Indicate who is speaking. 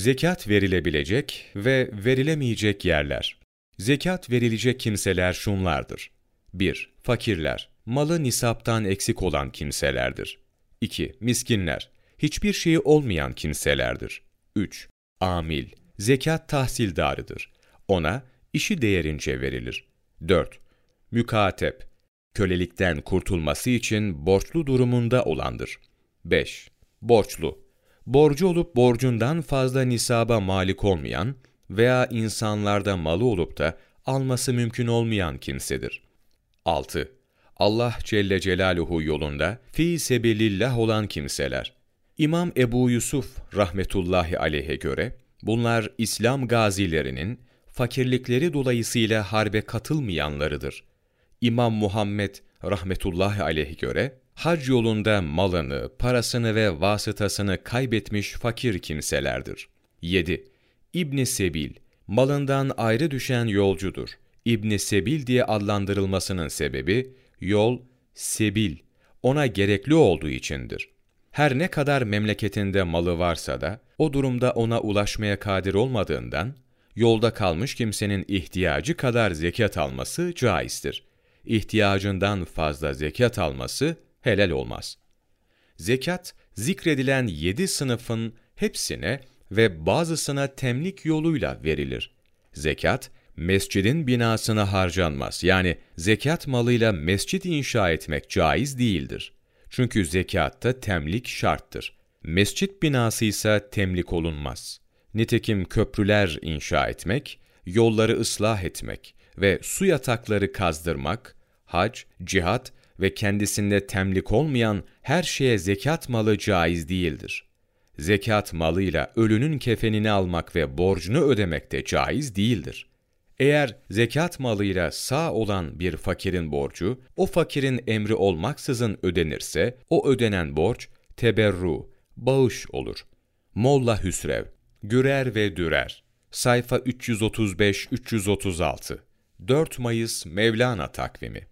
Speaker 1: Zekat verilebilecek ve verilemeyecek yerler. Zekat verilecek kimseler şunlardır. 1. Fakirler, malı nisaptan eksik olan kimselerdir. 2. Miskinler, hiçbir şeyi olmayan kimselerdir. 3. Amil, zekat tahsildarıdır. Ona işi değerince verilir. 4. Mükatep, kölelikten kurtulması için borçlu durumunda olandır. 5. Borçlu, borcu olup borcundan fazla nisaba malik olmayan veya insanlarda malı olup da alması mümkün olmayan kimsedir. 6. Allah Celle Celaluhu yolunda fi sebilillah olan kimseler. İmam Ebu Yusuf rahmetullahi aleyhe göre bunlar İslam gazilerinin fakirlikleri dolayısıyla harbe katılmayanlarıdır. İmam Muhammed rahmetullahi aleyhi göre hac yolunda malını, parasını ve vasıtasını kaybetmiş fakir kimselerdir. 7. İbn Sebil malından ayrı düşen yolcudur. İbn Sebil diye adlandırılmasının sebebi yol sebil ona gerekli olduğu içindir. Her ne kadar memleketinde malı varsa da o durumda ona ulaşmaya kadir olmadığından yolda kalmış kimsenin ihtiyacı kadar zekat alması caizdir. İhtiyacından fazla zekat alması helal olmaz. Zekat, zikredilen yedi sınıfın hepsine ve bazısına temlik yoluyla verilir. Zekat, mescidin binasına harcanmaz. Yani zekat malıyla mescit inşa etmek caiz değildir. Çünkü zekatta temlik şarttır. Mescit binası ise temlik olunmaz. Nitekim köprüler inşa etmek, yolları ıslah etmek ve su yatakları kazdırmak, hac, cihat ve kendisinde temlik olmayan her şeye zekat malı caiz değildir. Zekat malıyla ölünün kefenini almak ve borcunu ödemek de caiz değildir. Eğer zekat malıyla sağ olan bir fakirin borcu, o fakirin emri olmaksızın ödenirse, o ödenen borç, teberru, bağış olur. Molla Hüsrev, Gürer ve Dürer, sayfa 335-336, 4 Mayıs Mevlana takvimi